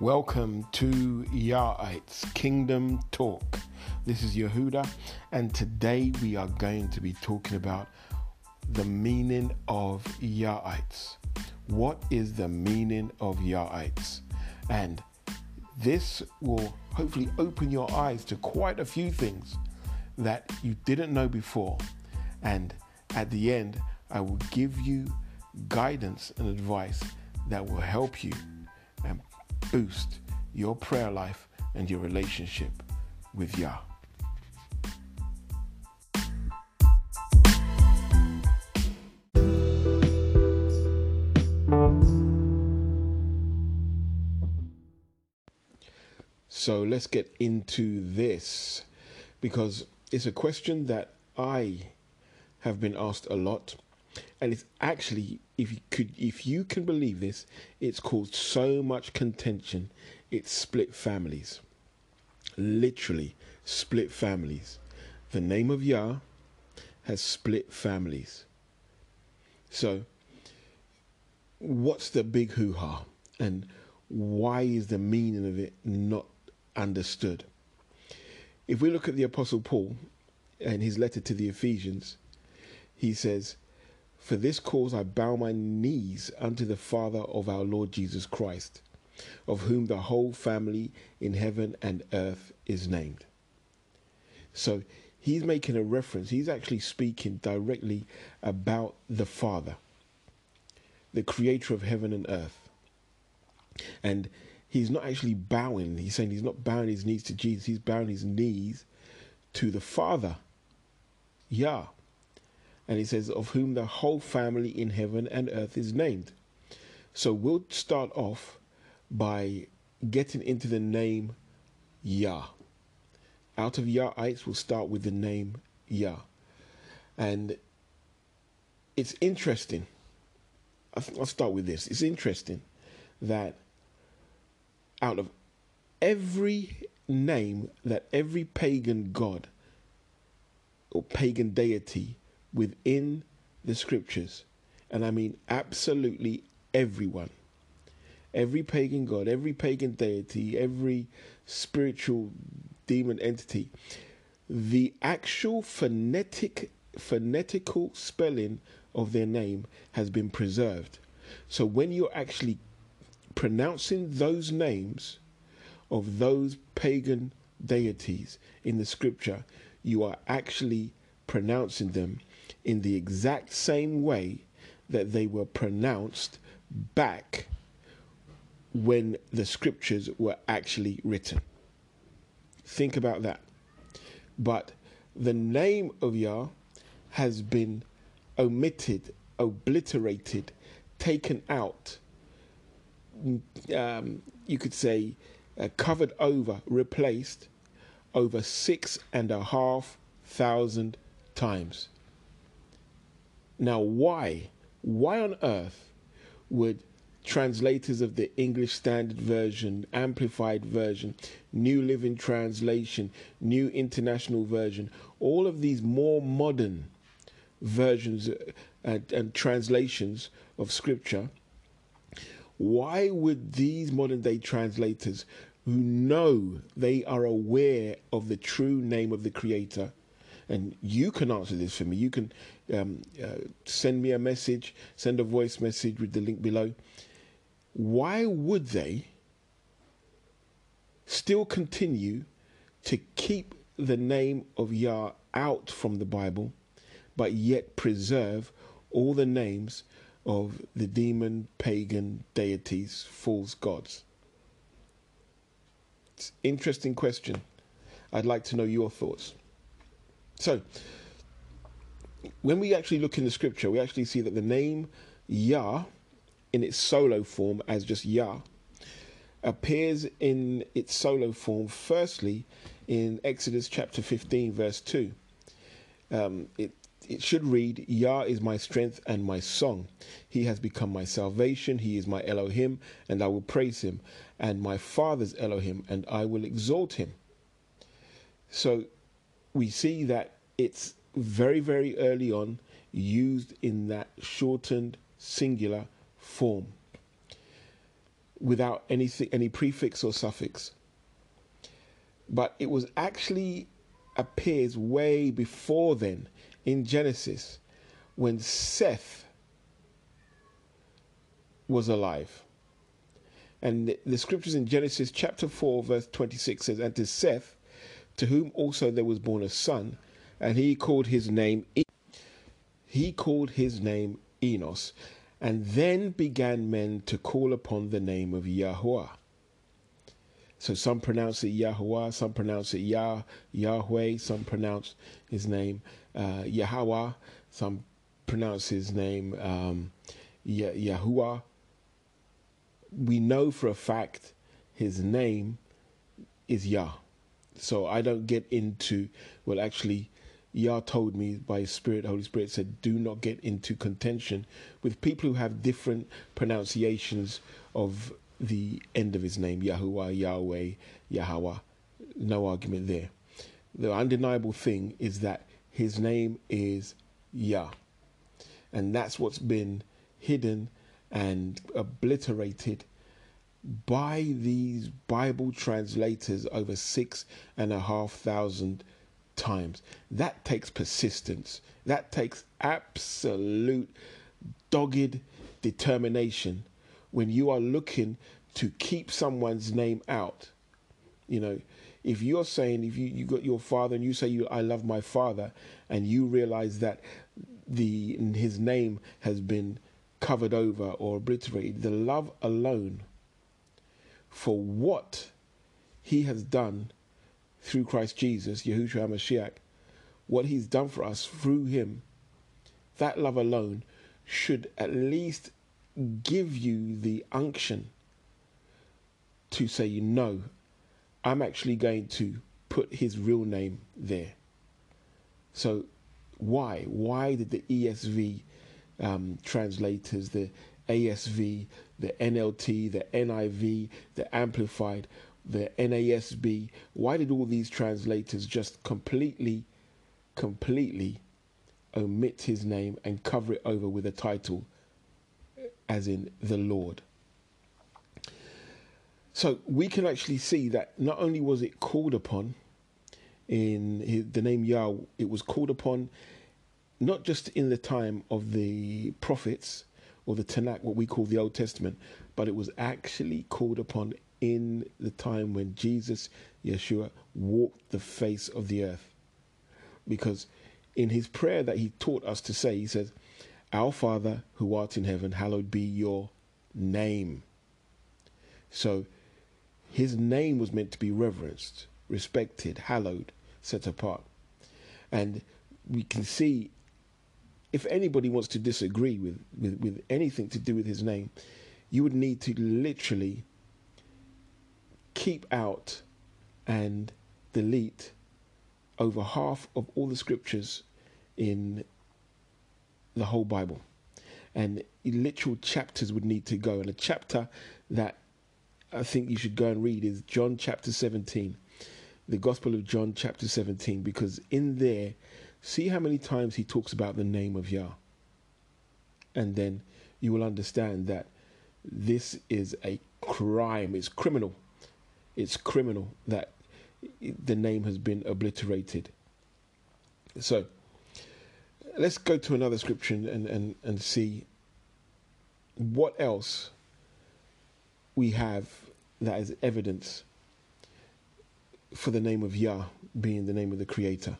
Welcome to Yahites Kingdom Talk. This is Yehuda, and today we are going to be talking about the meaning of Yahites. What is the meaning of Yahites? And this will hopefully open your eyes to quite a few things that you didn't know before. And at the end, I will give you guidance and advice that will help you and boost your prayer life and your relationship with Yah. So let's get into this because it's a question that I have been asked a lot and it's actually if you could if you can believe this it's caused so much contention. It's split families. Literally split families. The name of Yah has split families. So what's the big hoo-ha? And why is the meaning of it not understood? If we look at the apostle paul and his letter to the ephesians he says for this cause I bow my knees unto the Father of our Lord Jesus Christ, of whom the whole family in heaven and earth is named. So he's making a reference, he's actually speaking directly about the Father, the creator of heaven and earth. And he's not actually bowing, he's saying he's not bowing his knees to Jesus, he's bowing his knees to the Father, Yah and he says, Of whom the whole family in heaven and earth is named. So we'll start off by getting into the name Yah. Out of Yahites, we'll start with the name Yah. And it's interesting. I'll start with this. It's interesting that out of every name that every pagan god or pagan deity within the scriptures, and I mean absolutely everyone, every pagan god, every pagan deity, every spiritual demon entity, the actual phonetic phonetical spelling of their name has been preserved. So when you're actually pronouncing those names of those pagan deities in the scripture, you are actually pronouncing them in the exact same way that they were pronounced back when the scriptures were actually written. Think about that. But the name of Yah has been omitted, obliterated, taken out. Um, you could say uh, covered over, replaced over six and a half thousand times. Now, why? Why on earth would translators of the English Standard Version, Amplified Version, New Living Translation, New International Version, all of these more modern versions uh, and, and translations of Scripture, why would these modern day translators who know they are aware of the true name of the Creator and you can answer this for me. You can um, uh, send me a message, send a voice message with the link below. Why would they still continue to keep the name of Yah out from the Bible, but yet preserve all the names of the demon, pagan deities, false gods? It's interesting question. I'd like to know your thoughts. So, when we actually look in the scripture, we actually see that the name Yah, in its solo form as just Yah, appears in its solo form firstly in Exodus chapter 15, verse 2. Um, it it should read, Yah is my strength and my song. He has become my salvation. He is my Elohim, and I will praise him, and my father's Elohim, and I will exalt him. So we see that it's very, very early on used in that shortened singular form. without anything, any prefix or suffix. But it was actually appears way before then in Genesis when Seth was alive. And the scriptures in Genesis chapter 4, verse 26 says, And to Seth, to whom also there was born a son, and he called his name he called his name Enos, and then began men to call upon the name of Yahweh. So some pronounce it Yahweh, some pronounce it Yah, Yahweh, some pronounce his name uh, Yahweh, some pronounce his name um, Yahuwah. We know for a fact his name is Yah. So I don't get into, well, actually, Yah told me by His Spirit, Holy Spirit said, do not get into contention with people who have different pronunciations of the end of His name, Yahuwah, Yahweh, Yahweh. No argument there. The undeniable thing is that His name is Yah. And that's what's been hidden and obliterated by these Bible translators over six and a half thousand times. That takes persistence. That takes absolute dogged determination when you are looking to keep someone's name out. You know, if you're saying if you, you got your father and you say you I love my father and you realize that the his name has been covered over or obliterated, the love alone for what he has done through Christ Jesus, Yahushua HaMashiach, what he's done for us through him, that love alone should at least give you the unction to say, you know, I'm actually going to put his real name there. So, why? Why did the ESV um, translators, the ASV, the NLT, the NIV, the Amplified, the NASB. Why did all these translators just completely, completely omit his name and cover it over with a title, as in the Lord? So we can actually see that not only was it called upon in the name Yah, it was called upon not just in the time of the prophets or the Tanakh, what we call the Old Testament, but it was actually called upon in the time when Jesus, Yeshua, walked the face of the earth. Because in his prayer that he taught us to say, he says, Our Father who art in heaven, hallowed be your name. So his name was meant to be reverenced, respected, hallowed, set apart. And we can see if anybody wants to disagree with, with, with anything to do with his name, you would need to literally keep out and delete over half of all the scriptures in the whole Bible. And literal chapters would need to go. And a chapter that I think you should go and read is John chapter 17, the Gospel of John chapter 17, because in there See how many times he talks about the name of Yah. And then you will understand that this is a crime. It's criminal. It's criminal that the name has been obliterated. So let's go to another scripture and, and, and see what else we have that is evidence for the name of Yah being the name of the Creator.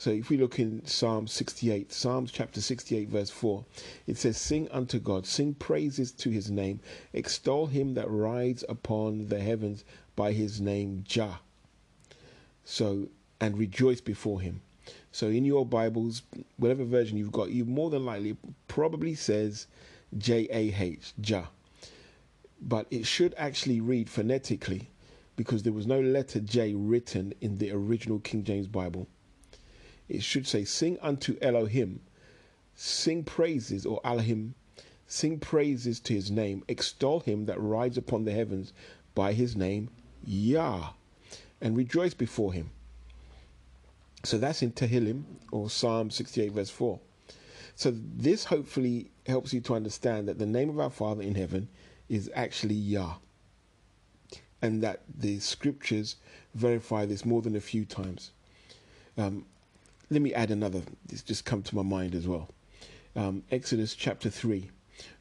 So if we look in Psalm 68, Psalms chapter 68, verse 4, it says, Sing unto God, sing praises to his name, extol him that rides upon the heavens by his name, Jah. So, and rejoice before him. So in your Bibles, whatever version you've got, you more than likely probably says J A H, Jah. But it should actually read phonetically because there was no letter J written in the original King James Bible it should say, Sing unto Elohim, sing praises, or Elohim, sing praises to his name, extol him that rides upon the heavens by his name, Yah, and rejoice before him. So that's in Tehillim, or Psalm 68, verse 4. So this hopefully helps you to understand that the name of our Father in heaven is actually Yah. And that the scriptures verify this more than a few times. Um, let me add another, this just come to my mind as well. Um, Exodus chapter 3,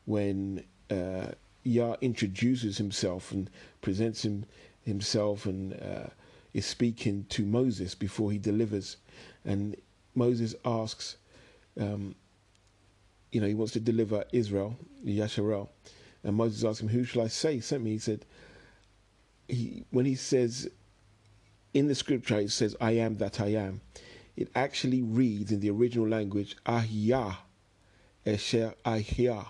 when uh, Yah introduces himself and presents him himself and uh, is speaking to Moses before he delivers. And Moses asks, um, you know, he wants to deliver Israel, Yasharel. And Moses asks him, Who shall I say sent me? He said, he, when he says in the scripture, it says, I am that I am. It actually reads in the original language, Ahya, Esher Ahya.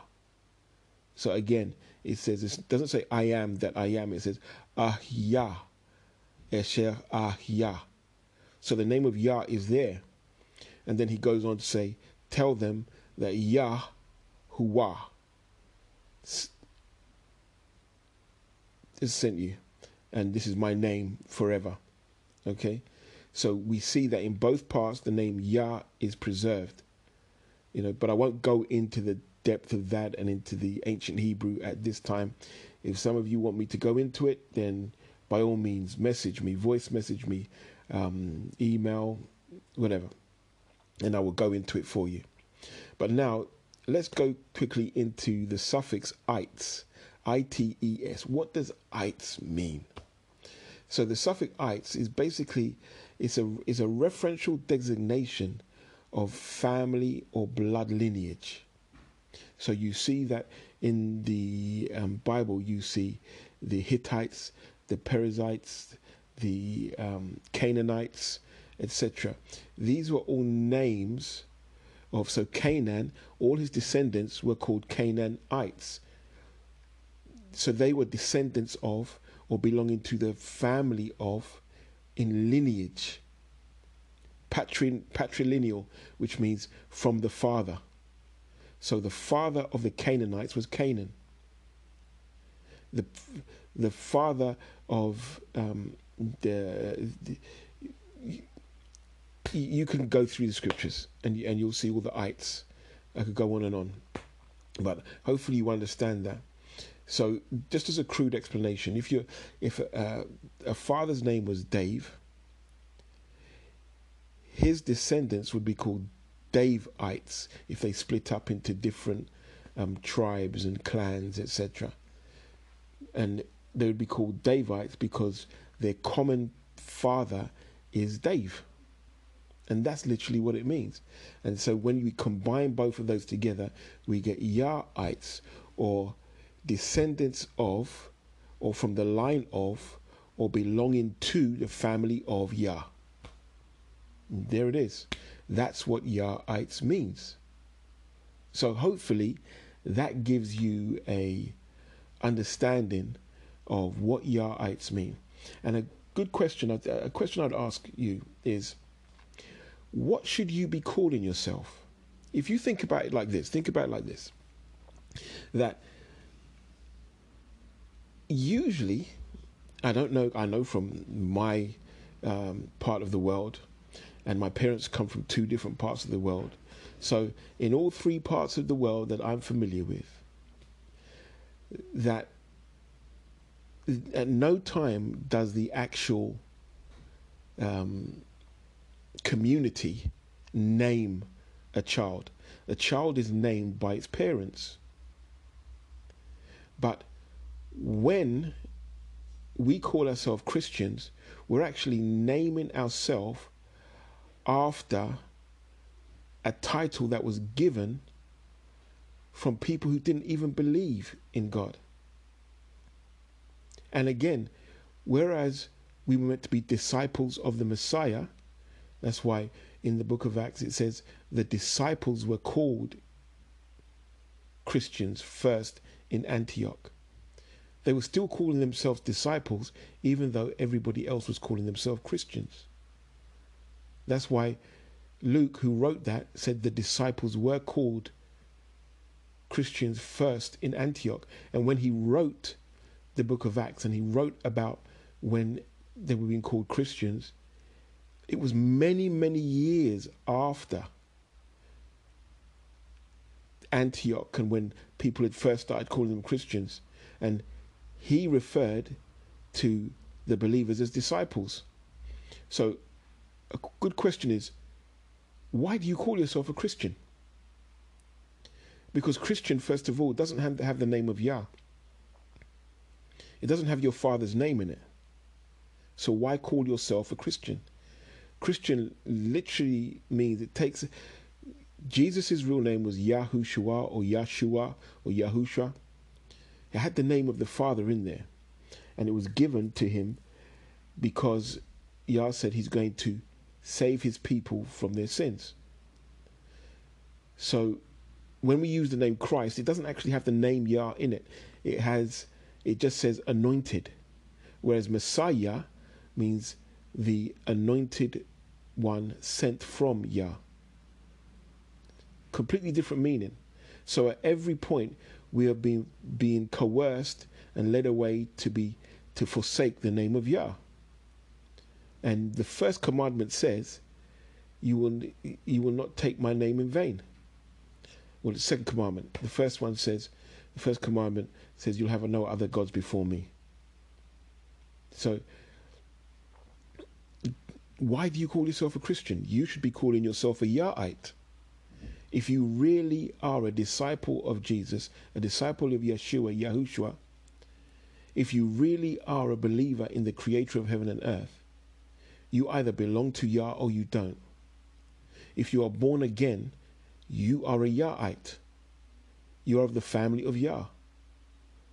So again, it says, it doesn't say I am that I am. It says Ahya, Esher Ahya. So the name of Yah is there. And then he goes on to say, Tell them that Yah Huwa has sent you. And this is my name forever. Okay? So we see that in both parts the name Yah is preserved. You know, but I won't go into the depth of that and into the ancient Hebrew at this time. If some of you want me to go into it, then by all means, message me, voice message me, um, email, whatever, and I will go into it for you. But now, let's go quickly into the suffix ites, I T E S. What does ites mean? So the suffix ites is basically it's a is a referential designation of family or blood lineage. So you see that in the um, Bible, you see the Hittites, the Perizzites, the um, Canaanites, etc. These were all names of so Canaan. All his descendants were called Canaanites. So they were descendants of or belonging to the family of in lineage. Patri- patrilineal, which means from the father. So the father of the Canaanites was Canaan. The the father of um, the, the you can go through the scriptures and and you'll see all the ites. I could go on and on, but hopefully you understand that. So, just as a crude explanation, if you if uh, a father's name was Dave, his descendants would be called Daveites if they split up into different um, tribes and clans, etc. And they would be called Davites because their common father is Dave. And that's literally what it means. And so when we combine both of those together, we get Yahites or descendants of, or from the line of, or belonging to the family of Yah. There it is. That's what Yahites means. So hopefully that gives you a understanding of what Yahites mean. And a good question, a question I'd ask you is, what should you be calling yourself? If you think about it like this, think about it like this, that usually, I don't know, I know from my um, part of the world, and my parents come from two different parts of the world. So, in all three parts of the world that I'm familiar with, that at no time does the actual um, community name a child. A child is named by its parents. But when we call ourselves Christians, we're actually naming ourselves after a title that was given from people who didn't even believe in God. And again, whereas we were meant to be disciples of the Messiah, that's why in the book of Acts it says the disciples were called Christians first in Antioch. They were still calling themselves disciples, even though everybody else was calling themselves Christians. That's why Luke, who wrote that, said the disciples were called Christians first in Antioch. And when he wrote the book of Acts and he wrote about when they were being called Christians, it was many, many years after Antioch and when people had first started calling them Christians. And he referred to the believers as disciples. So, a good question is why do you call yourself a Christian? Because Christian, first of all, doesn't have to have the name of Yah. It doesn't have your father's name in it. So why call yourself a Christian? Christian literally means it takes Jesus' real name was Yahushua or Yahshua or Yahusha. It had the name of the Father in there. And it was given to him because Yah said he's going to save his people from their sins. So when we use the name Christ, it doesn't actually have the name Yah in it. It has it just says anointed. Whereas Messiah means the anointed one sent from Yah. Completely different meaning. So at every point we are being being coerced and led away to be to forsake the name of Yah. And the first commandment says, "You will you will not take my name in vain." Well, the second commandment. The first one says, the first commandment says, "You'll have no other gods before me." So, why do you call yourself a Christian? You should be calling yourself a Yahite. If you really are a disciple of Jesus, a disciple of Yeshua, Yahushua, if you really are a believer in the Creator of heaven and earth, you either belong to Yah or you don't. If you are born again, you are a Yahite. You are of the family of Yah.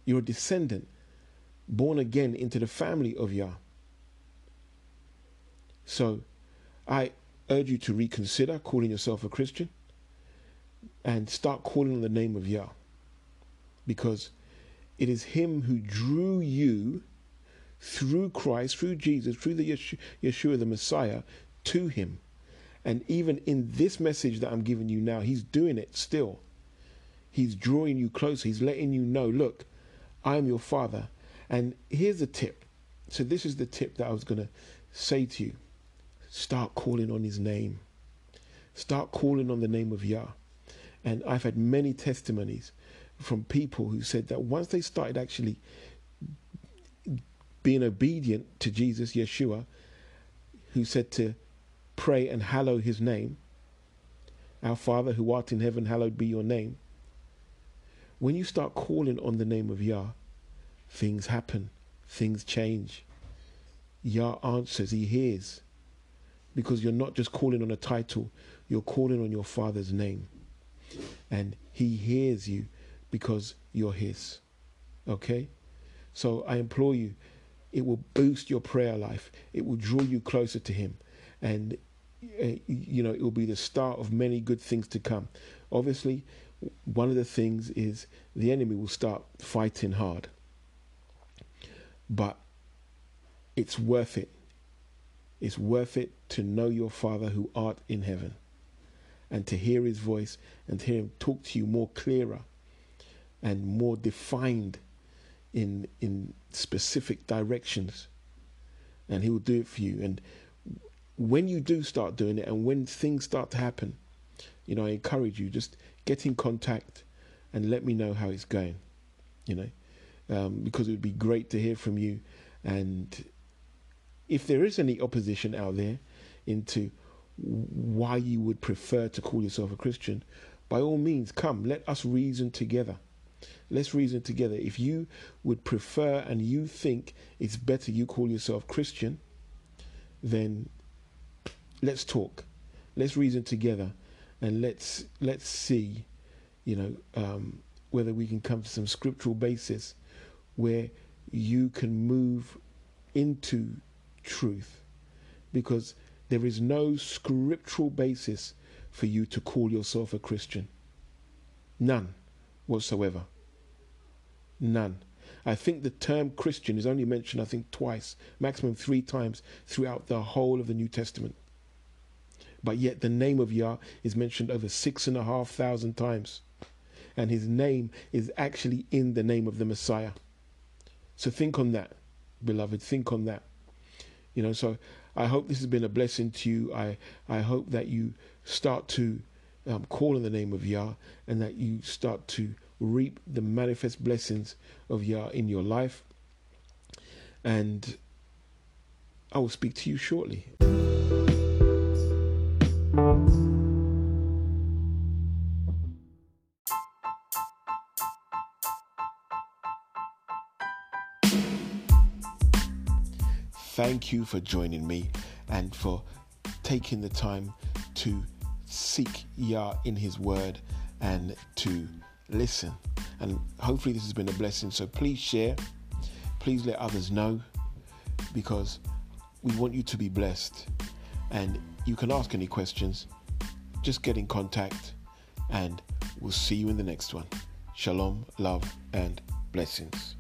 You're a descendant, born again into the family of Yah. So I urge you to reconsider calling yourself a Christian and start calling on the name of Yah. Because it is Him who drew you through Christ, through Jesus, through the Yeshua, Yeshua the Messiah, to Him. And even in this message that I'm giving you now, He's doing it still. He's drawing you closer. He's letting you know, look, I am your Father. And here's the tip. So, this is the tip that I was going to say to you. Start calling on His name. Start calling on the name of Yah. And I've had many testimonies from people who said that once they started actually being obedient to Jesus, Yeshua, who said to pray and hallow his name, Our Father who art in heaven, hallowed be your name. When you start calling on the name of Yah, things happen, things change. Yah answers, He hears. Because you're not just calling on a title, you're calling on your Father's name. And He hears you because you're His. Okay? So I implore you, it will boost your prayer life, it will draw you closer to Him. And uh, you know, it will be the start of many good things to come. Obviously, one of the things is the enemy will start fighting hard. But it's worth it. It's worth it to know your Father who art in heaven and to hear his voice and to hear him talk to you more clearer and more defined in in specific directions. And he will do it for you. And when you do start doing it and when things start to happen you know i encourage you just get in contact and let me know how it's going you know. Um, because it would be great to hear from you. And if there is any opposition out there into why you would prefer to call yourself a Christian, by all means, come, let us reason together. Let's reason together. If you would prefer and you think it's better you call yourself Christian, then let's talk. Let's reason together, and let's let's see, you know, um, whether we can come to some scriptural basis where you can move into truth, because there is no scriptural basis for you to call yourself a Christian. None whatsoever. None. I think the term Christian is only mentioned, I think, twice, maximum three times throughout the whole of the New Testament. But yet the name of Yah is mentioned over six and a half thousand times. And his name is actually in the name of the Messiah. So think on that, beloved. Think on that. You know, so I hope this has been a blessing to you. I, I hope that you start to um, call in the name of Yah and that you start to reap the manifest blessings of Yah in your life. And I will speak to you shortly. Thank you for joining me and for taking the time to seek Yah in His Word and to listen. And hopefully, this has been a blessing. So please share, please let others know because we want you to be blessed. And you can ask any questions, just get in contact, and we'll see you in the next one. Shalom, love, and blessings.